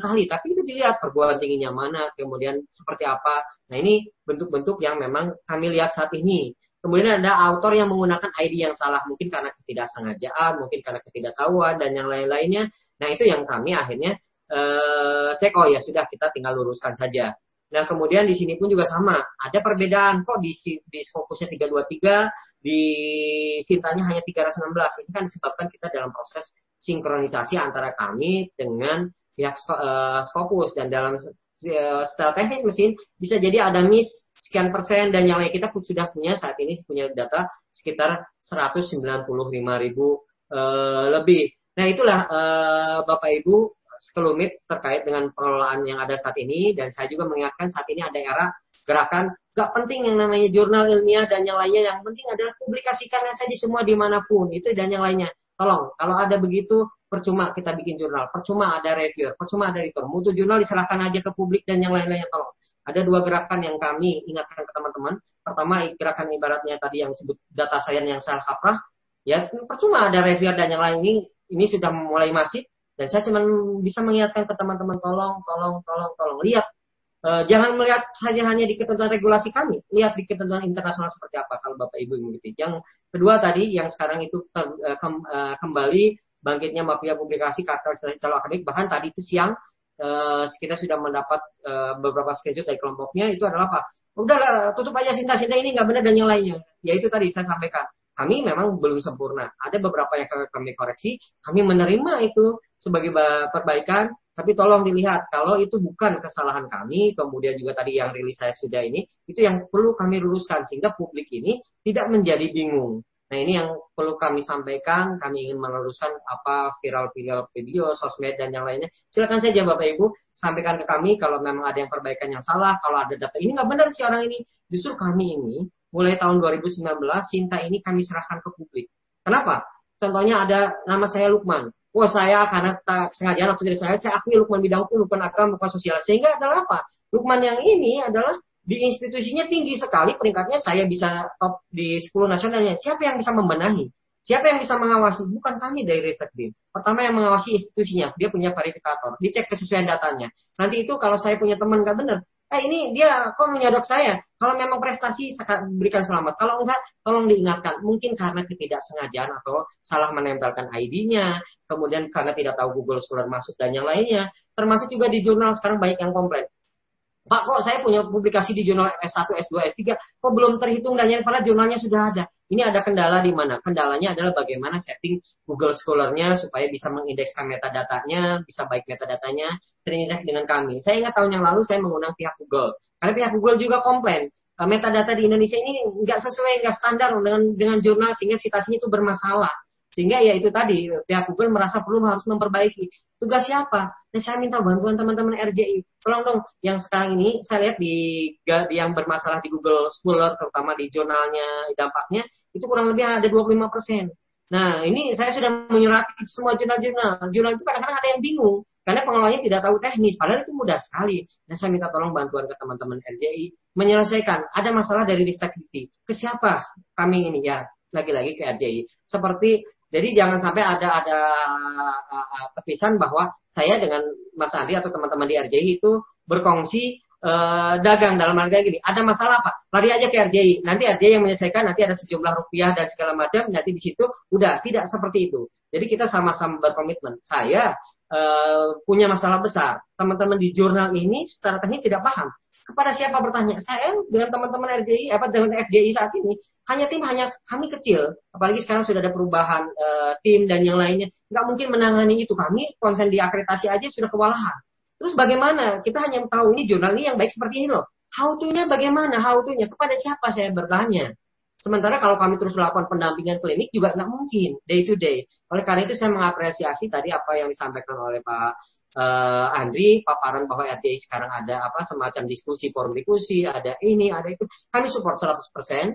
kali, tapi itu dilihat perguruan tingginya mana, kemudian seperti apa. Nah ini bentuk-bentuk yang memang kami lihat saat ini. Kemudian ada autor yang menggunakan ID yang salah, mungkin karena ketidaksengajaan, mungkin karena ketidaktahuan, dan yang lain-lainnya. Nah itu yang kami akhirnya uh, cek, oh ya sudah kita tinggal luruskan saja. Nah kemudian di sini pun juga sama, ada perbedaan kok di, di fokusnya 323, di sintanya hanya 316. Ini kan disebabkan kita dalam proses sinkronisasi antara kami dengan pihak uh, Scopus. Dan dalam uh, secara teknis mesin bisa jadi ada miss sekian persen dan yang lain kita sudah punya saat ini punya data sekitar 195 ribu uh, lebih. Nah itulah Bapak Ibu sekelumit terkait dengan pengelolaan yang ada saat ini. Dan saya juga mengingatkan saat ini ada era gerakan gak penting yang namanya jurnal ilmiah dan yang lainnya. Yang penting adalah publikasikannya saja semua di mana pun. Itu dan yang lainnya Tolong, kalau ada begitu, percuma kita bikin jurnal, percuma ada reviewer, percuma ada editor. Mutu jurnal diserahkan aja ke publik dan yang lain-lainnya tolong. Ada dua gerakan yang kami ingatkan ke teman-teman. Pertama, gerakan ibaratnya tadi yang disebut data science yang salah kaprah. Ya, percuma ada reviewer dan yang lain ini, ini sudah mulai masif. Dan saya cuma bisa mengingatkan ke teman-teman, tolong, tolong, tolong, tolong. Lihat Uh, jangan melihat saja hanya di ketentuan regulasi kami, lihat di ketentuan internasional seperti apa kalau Bapak Ibu mengikuti. Yang kedua tadi yang sekarang itu kem, uh, kembali bangkitnya mafia publikasi kartel calon akademik bahkan tadi itu siang kita sudah mendapat beberapa screenshot dari kelompoknya itu adalah apa? Udahlah tutup aja cinta-cinta ini nggak benar dan yang lainnya. Yaitu tadi saya sampaikan kami memang belum sempurna. Ada beberapa yang kami koreksi, kami menerima itu sebagai perbaikan, tapi tolong dilihat kalau itu bukan kesalahan kami, kemudian juga tadi yang rilis saya sudah ini, itu yang perlu kami luruskan sehingga publik ini tidak menjadi bingung. Nah ini yang perlu kami sampaikan, kami ingin meluruskan apa viral-viral video, sosmed dan yang lainnya. Silakan saja Bapak Ibu sampaikan ke kami kalau memang ada yang perbaikan yang salah, kalau ada data ini nggak benar sih orang ini. Justru kami ini mulai tahun 2019 Sinta ini kami serahkan ke publik. Kenapa? Contohnya ada nama saya Lukman. Wah saya karena tak sengaja atau tidak saya, saya akui Lukman bidangku, Lukman agama, Lukman sosial. Sehingga adalah apa? Lukman yang ini adalah di institusinya tinggi sekali peringkatnya saya bisa top di 10 nasionalnya. Siapa yang bisa membenahi? Siapa yang bisa mengawasi? Bukan kami dari Riset Bin. Pertama yang mengawasi institusinya, dia punya verifikator, dicek kesesuaian datanya. Nanti itu kalau saya punya teman nggak benar, eh ini dia kok menyodok saya. Kalau memang prestasi berikan selamat. Kalau enggak, tolong diingatkan. Mungkin karena ketidaksengajaan atau salah menempelkan ID-nya, kemudian karena tidak tahu Google Scholar masuk dan yang lainnya. Termasuk juga di jurnal sekarang banyak yang komplain. Pak kok saya punya publikasi di jurnal S1, S2, S3, kok belum terhitung dan yang pada jurnalnya sudah ada. Ini ada kendala di mana? Kendalanya adalah bagaimana setting Google Scholar-nya supaya bisa mengindekskan metadatanya, bisa baik metadatanya, terindeks dengan kami. Saya ingat tahun yang lalu saya mengundang pihak Google. Karena pihak Google juga komplain. Eh, metadata di Indonesia ini nggak sesuai, nggak standar dengan dengan jurnal sehingga citasinya itu bermasalah. Sehingga ya itu tadi pihak Google merasa perlu harus memperbaiki. Tugas siapa? Nah, saya minta bantuan teman-teman RJI. Tolong dong, yang sekarang ini saya lihat di yang bermasalah di Google Scholar, terutama di jurnalnya dampaknya, itu kurang lebih ada 25 persen. Nah, ini saya sudah menyurati semua jurnal-jurnal. Jurnal itu kadang-kadang ada yang bingung. Karena pengelolanya tidak tahu teknis, padahal itu mudah sekali. Nah, saya minta tolong bantuan ke teman-teman RJI menyelesaikan. Ada masalah dari ristektivity. Ke siapa kami ini? Ya, lagi-lagi ke RJI. Seperti jadi jangan sampai ada ada tepisan bahwa saya dengan Mas Andi atau teman-teman di RJI itu berkongsi uh, dagang dalam harga gini. Ada masalah apa? Lari aja ke RJI. Nanti RJI yang menyelesaikan. Nanti ada sejumlah rupiah dan segala macam. Nanti di situ udah tidak seperti itu. Jadi kita sama-sama berkomitmen. Saya uh, punya masalah besar. Teman-teman di jurnal ini secara teknis tidak paham. Kepada siapa bertanya? Saya dengan teman-teman RJI apa dengan RJI saat ini hanya tim hanya kami kecil. Apalagi sekarang sudah ada perubahan uh, tim dan yang lainnya. Nggak mungkin menangani itu. Kami konsen di akreditasi aja sudah kewalahan. Terus bagaimana? Kita hanya tahu ini jurnal ini yang baik seperti ini loh. How to-nya bagaimana? How to-nya kepada siapa saya bertanya? Sementara kalau kami terus melakukan pendampingan klinik juga nggak mungkin. Day to day. Oleh karena itu saya mengapresiasi tadi apa yang disampaikan oleh Pak uh, Andri paparan bahwa RTI sekarang ada apa semacam diskusi forum diskusi, ada ini, ada itu. Kami support 100% eh,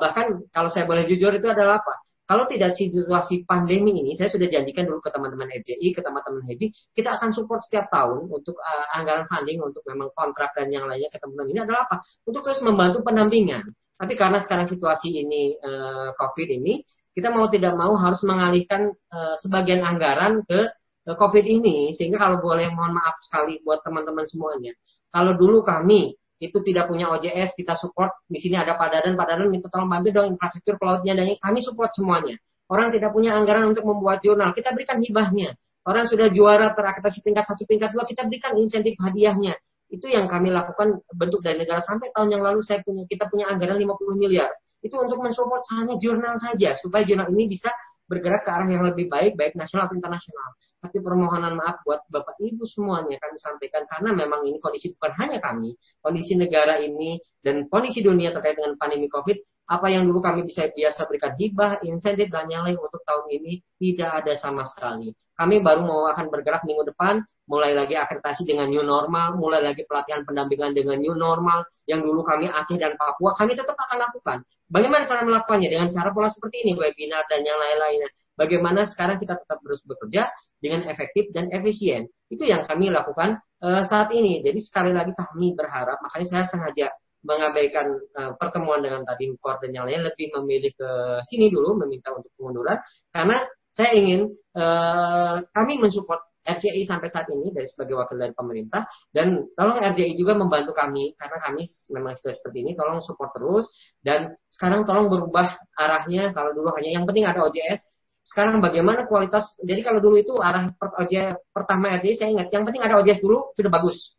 bahkan kalau saya boleh jujur itu adalah apa? Kalau tidak situasi pandemi ini, saya sudah janjikan dulu ke teman-teman RJI, ke teman-teman Happy, kita akan support setiap tahun untuk uh, anggaran funding, untuk memang kontrak dan yang lainnya ke teman-teman ini adalah apa? Untuk terus membantu pendampingan. Tapi karena sekarang situasi ini uh, COVID ini, kita mau tidak mau harus mengalihkan uh, sebagian anggaran ke uh, COVID ini, sehingga kalau boleh mohon maaf sekali buat teman-teman semuanya. Kalau dulu kami itu tidak punya OJS, kita support. Di sini ada Pak Dadan, Pak Dadan minta tolong bantu dong infrastruktur cloudnya dan kami support semuanya. Orang tidak punya anggaran untuk membuat jurnal, kita berikan hibahnya. Orang sudah juara terakreditasi tingkat satu, tingkat dua, kita berikan insentif hadiahnya. Itu yang kami lakukan bentuk dari negara sampai tahun yang lalu saya punya kita punya anggaran 50 miliar. Itu untuk mensupport hanya jurnal saja supaya jurnal ini bisa bergerak ke arah yang lebih baik, baik nasional atau internasional. Tapi permohonan maaf buat Bapak Ibu semuanya kami sampaikan karena memang ini kondisi bukan hanya kami, kondisi negara ini dan kondisi dunia terkait dengan pandemi COVID, apa yang dulu kami bisa biasa berikan hibah, insentif dan yang untuk tahun ini tidak ada sama sekali. Kami baru mau akan bergerak minggu depan, mulai lagi akreditasi dengan new normal, mulai lagi pelatihan pendampingan dengan new normal, yang dulu kami Aceh dan Papua, kami tetap akan lakukan. Bagaimana cara melakukannya? Dengan cara pola seperti ini, webinar dan yang lain-lainnya bagaimana sekarang kita tetap terus bekerja dengan efektif dan efisien. Itu yang kami lakukan uh, saat ini. Jadi sekali lagi kami berharap, makanya saya sengaja mengabaikan uh, pertemuan dengan tadi Hukor dan yang lain lebih memilih ke sini dulu meminta untuk pengunduran karena saya ingin uh, kami mensupport RJI sampai saat ini dari sebagai wakil dari pemerintah dan tolong RJI juga membantu kami karena kami memang sudah seperti ini tolong support terus dan sekarang tolong berubah arahnya kalau dulu hanya yang penting ada OJS Sekarang bagaimana kualitas? Jadi kalau dulu itu arah OJS pertama RJI saya ingat, yang penting ada OJS dulu sudah bagus.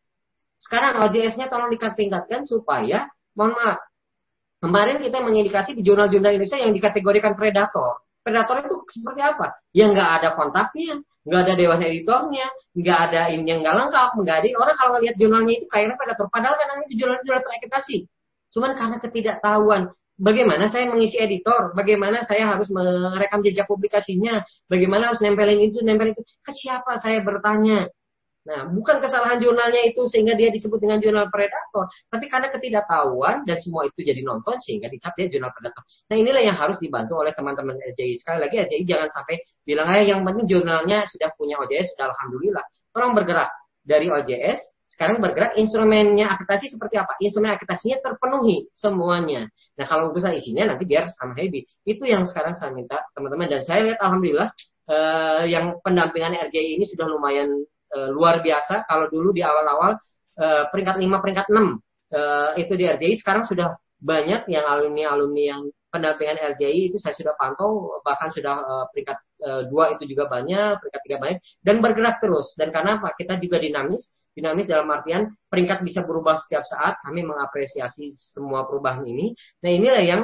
Sekarang OJS-nya tolong ditingkatkan supaya, mohon maaf, kemarin kita mengindikasi di jurnal-jurnal Indonesia yang dikategorikan predator. Predator itu seperti apa? Yang nggak ada kontaknya, nggak ada dewan editornya, nggak ada ini yang nggak lengkap, nggak ada orang kalau lihat jurnalnya itu kayaknya predator. Padahal kan itu jurnal-jurnal terakreditasi. Cuman karena ketidaktahuan, bagaimana saya mengisi editor, bagaimana saya harus merekam jejak publikasinya, bagaimana harus nempelin itu, nempelin itu, ke siapa saya bertanya. Nah, bukan kesalahan jurnalnya itu sehingga dia disebut dengan jurnal predator, tapi karena ketidaktahuan dan semua itu jadi nonton sehingga dicap dia jurnal predator. Nah, inilah yang harus dibantu oleh teman-teman RJI. Sekali lagi RJI jangan sampai bilang aja yang penting jurnalnya sudah punya OJS, sudah alhamdulillah. Tolong bergerak dari OJS sekarang bergerak instrumennya akreditasi seperti apa? Instrumen akreditasinya terpenuhi semuanya. Nah kalau urusan isinya nanti biar sama Hebi. Itu yang sekarang saya minta teman-teman dan saya lihat alhamdulillah eh, yang pendampingan RJI ini sudah lumayan eh, luar biasa. Kalau dulu di awal-awal eh, peringkat 5, peringkat 6 eh, itu di RJI sekarang sudah banyak yang alumni-alumni yang pendampingan RJI itu saya sudah pantau. Bahkan sudah uh, peringkat dua itu juga banyak peringkat tiga banyak. Dan bergerak terus. Dan karena apa? Kita juga dinamis. Dinamis dalam artian peringkat bisa berubah setiap saat. Kami mengapresiasi semua perubahan ini. Nah inilah yang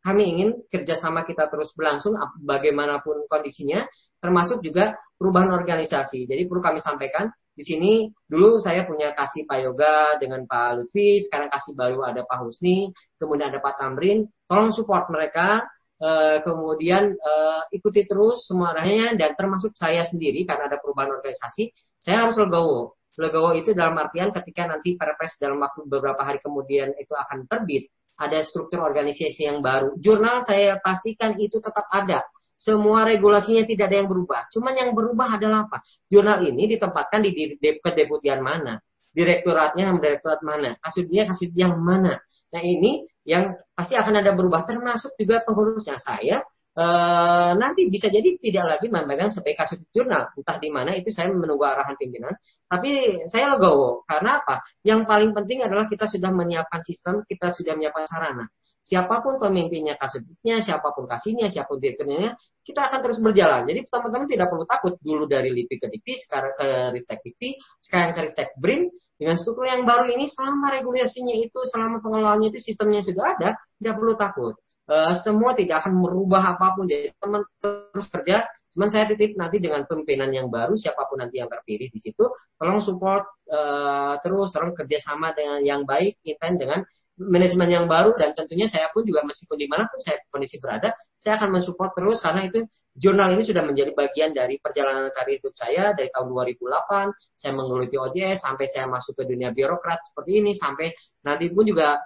kami ingin kerjasama kita terus berlangsung bagaimanapun kondisinya termasuk juga perubahan organisasi jadi perlu kami sampaikan di sini dulu saya punya kasih Pak Yoga dengan Pak Lutfi, sekarang kasih baru ada Pak Husni, kemudian ada Pak Tamrin. Tolong support mereka, uh, kemudian uh, ikuti terus semua arahnya dan termasuk saya sendiri karena ada perubahan organisasi, saya harus legowo. Legowo itu dalam artian ketika nanti perpres dalam waktu beberapa hari kemudian itu akan terbit, ada struktur organisasi yang baru. Jurnal saya pastikan itu tetap ada semua regulasinya tidak ada yang berubah. Cuman yang berubah adalah apa? Jurnal ini ditempatkan di kedeputian mana? Direktoratnya yang direktorat mana? Kasudnya kasud yang mana? Nah ini yang pasti akan ada berubah termasuk juga pengurusnya saya e, nanti bisa jadi tidak lagi memegang sebagai kasus jurnal entah di mana itu saya menunggu arahan pimpinan tapi saya legowo karena apa yang paling penting adalah kita sudah menyiapkan sistem kita sudah menyiapkan sarana siapa pun pemimpinnya kasubitnya, siapa pun kasihnya, siapa pun direkturnya, kita akan terus berjalan. Jadi teman-teman tidak perlu takut dulu dari LIPI ke DIPI, sekarang ke Ristek DIPI, sekarang ke Ristek BRIN. Dengan struktur yang baru ini, selama regulasinya itu, selama pengelolaannya itu sistemnya sudah ada, tidak perlu takut. Uh, semua tidak akan merubah apa pun. Jadi teman terus kerja. Cuman saya titip nanti dengan pimpinan yang baru, siapa pun nanti yang terpilih di situ, tolong support uh, terus, tolong kerjasama dengan yang baik, intent dengan manajemen yang baru dan tentunya saya pun juga meskipun di mana pun saya kondisi berada, saya akan mensupport terus karena itu jurnal ini sudah menjadi bagian dari perjalanan karir hidup saya dari tahun 2008, saya menggeluti OJS sampai saya masuk ke dunia birokrat seperti ini sampai nanti pun juga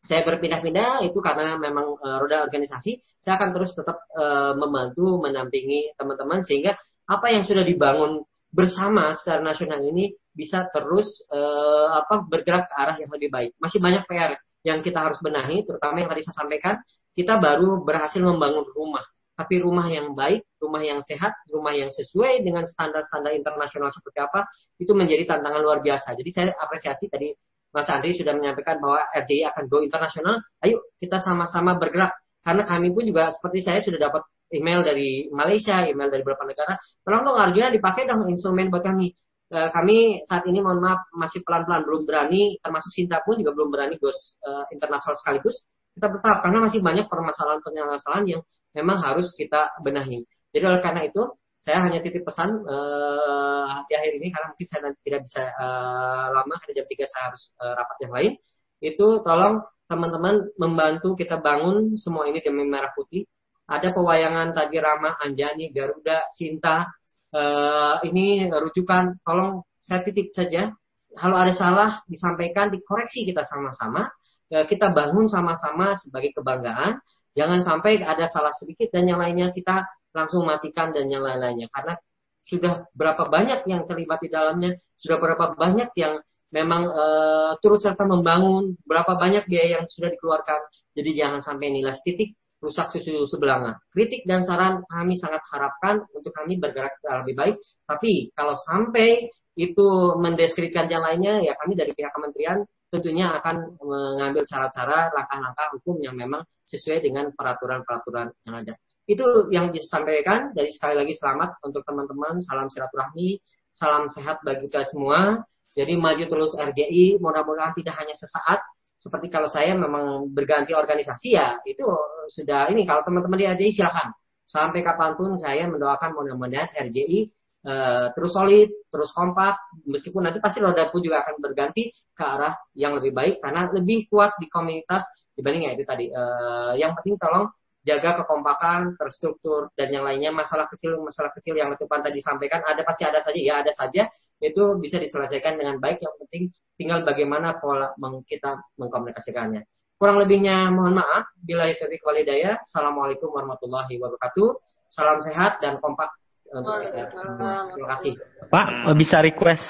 saya berpindah-pindah itu karena memang e, roda organisasi, saya akan terus tetap e, membantu mendampingi teman-teman sehingga apa yang sudah dibangun bersama secara nasional ini bisa terus uh, apa bergerak ke arah yang lebih baik. Masih banyak PR yang kita harus benahi, terutama yang tadi saya sampaikan, kita baru berhasil membangun rumah. Tapi rumah yang baik, rumah yang sehat, rumah yang sesuai dengan standar-standar internasional seperti apa, itu menjadi tantangan luar biasa. Jadi saya apresiasi tadi Mas Andri sudah menyampaikan bahwa RJI akan go internasional. Ayo kita sama-sama bergerak. Karena kami pun juga seperti saya sudah dapat email dari Malaysia, email dari beberapa negara. Tolong dong Arjuna dipakai dong instrumen buat kami. Eh, kami saat ini mohon maaf masih pelan-pelan belum berani termasuk Sinta pun juga belum berani gos uh, internasional sekaligus kita bertahap karena masih banyak permasalahan-permasalahan yang memang harus kita benahi. Jadi oleh karena itu saya hanya titip pesan uh, di akhir ini karena mungkin saya nanti tidak bisa uh, lama karena jam 3 saya harus uh, rapat yang lain. Itu tolong teman-teman membantu kita bangun semua ini demi merah putih. Ada pewayangan tadi Rama, Anjani, Garuda, Sinta, uh, ini rujukan tolong saya titip saja kalau ada salah disampaikan dikoreksi kita sama-sama uh, kita bangun sama-sama sebagai kebanggaan jangan sampai ada salah sedikit dan yang lainnya kita langsung matikan dan yang lain-lainnya karena sudah berapa banyak yang terlibat di dalamnya sudah berapa banyak yang memang uh, turut serta membangun berapa banyak biaya yang sudah dikeluarkan jadi jangan sampai nilai titik rusak susu sebelanga. Kritik dan saran kami sangat harapkan untuk kami bergerak lebih baik. Tapi kalau sampai itu mendeskripsikan yang lainnya, ya kami dari pihak kementerian tentunya akan mengambil cara-cara langkah-langkah hukum yang memang sesuai dengan peraturan-peraturan yang ada. Itu yang disampaikan. Jadi sekali lagi selamat untuk teman-teman. Salam silaturahmi, salam sehat bagi kita semua. Jadi maju terus RJI. Mudah-mudahan tidak hanya sesaat. Seperti kalau saya memang berganti organisasi ya itu sudah ini kalau teman-teman di RJI silahkan sampai kapan pun saya mendoakan mudah-mudahan RJI uh, eh, terus solid, terus kompak, meskipun nanti pasti roda pun juga akan berganti ke arah yang lebih baik karena lebih kuat di komunitas dibanding ya itu tadi. Uh, yang penting tolong jaga kekompakan, terstruktur dan yang lainnya masalah kecil masalah kecil yang Letupan tadi sampaikan ada pasti ada saja ya ada saja itu bisa diselesaikan dengan baik yang penting tinggal bagaimana pola meng, kita mengkomunikasikannya. Kurang lebihnya mohon maaf. Bila itu walidaya. Assalamualaikum warahmatullahi wabarakatuh. Salam sehat dan kompak untuk Terima kasih. Pak, bisa request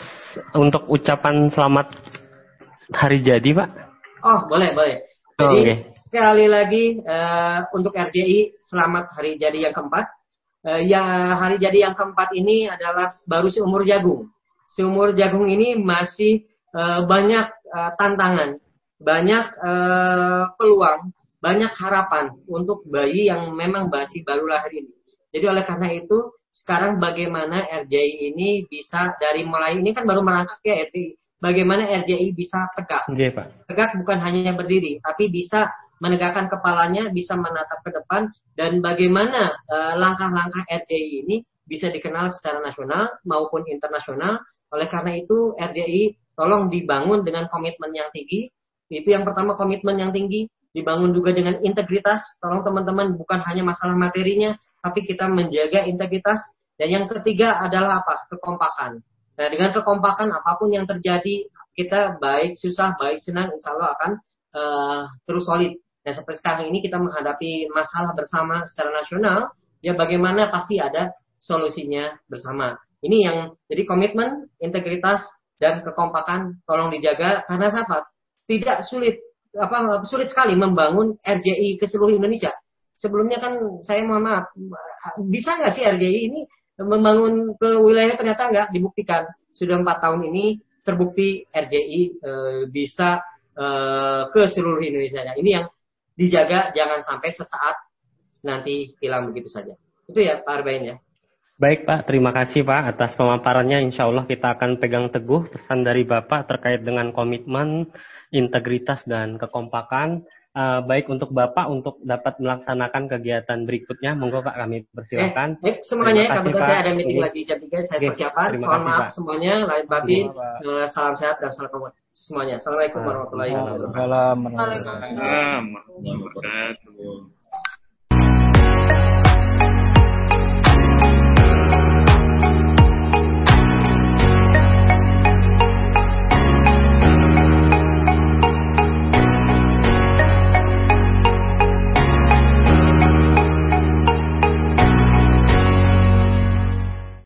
untuk ucapan selamat hari jadi, Pak? Oh, boleh, boleh. Jadi, oh, okay. Sekali lagi uh, untuk RJI, selamat hari jadi yang keempat. Uh, ya, hari jadi yang keempat ini adalah baru seumur jagung. Seumur jagung ini masih uh, banyak uh, tantangan banyak uh, peluang, banyak harapan untuk bayi yang memang masih baru lahir ini. Jadi oleh karena itu sekarang bagaimana RJI ini bisa dari mulai ini kan baru merangkak ya RJI. Bagaimana RJI bisa tegak? Okay, Pak. Tegak bukan hanya berdiri, tapi bisa menegakkan kepalanya, bisa menatap ke depan, dan bagaimana uh, langkah-langkah RJI ini bisa dikenal secara nasional maupun internasional. Oleh karena itu RJI tolong dibangun dengan komitmen yang tinggi, itu yang pertama komitmen yang tinggi, dibangun juga dengan integritas. Tolong teman-teman bukan hanya masalah materinya, tapi kita menjaga integritas. Dan yang ketiga adalah apa? Kekompakan. Nah, dengan kekompakan apa pun yang terjadi, kita baik susah, baik senang, insya Allah akan uh, terus solid. Nah, seperti sekarang ini kita menghadapi masalah bersama secara nasional, ya bagaimana pasti ada solusinya bersama. Ini yang jadi komitmen, integritas, dan kekompakan tolong dijaga karena apa? tidak sulit apa sulit sekali membangun RJI ke seluruh Indonesia. Sebelumnya kan saya mohon maaf, bisa nggak sih RJI ini membangun ke wilayah ternyata nggak dibuktikan. Sudah empat tahun ini terbukti RJI e, bisa e, ke seluruh Indonesia. Nah, ini yang dijaga jangan sampai sesaat nanti hilang begitu saja. Itu ya Pak Arbain ya. Baik Pak, terima kasih Pak atas pemaparannya. Insya Allah kita akan pegang teguh pesan dari Bapak terkait dengan komitmen, integritas, dan kekompakan. Uh, baik untuk Bapak untuk dapat melaksanakan kegiatan berikutnya. Monggo Pak kami persilakan. Eh, eh semuanya, kasih, kebetulan saya ada meeting lagi jam 3, saya persiapan. Mohon maaf Pak. semuanya, lain batin, uh, salam sehat dan salam kawan semuanya. Assalamualaikum warahmatullahi wabarakatuh. Waalaikumsalam warahmatullahi wabarakatuh.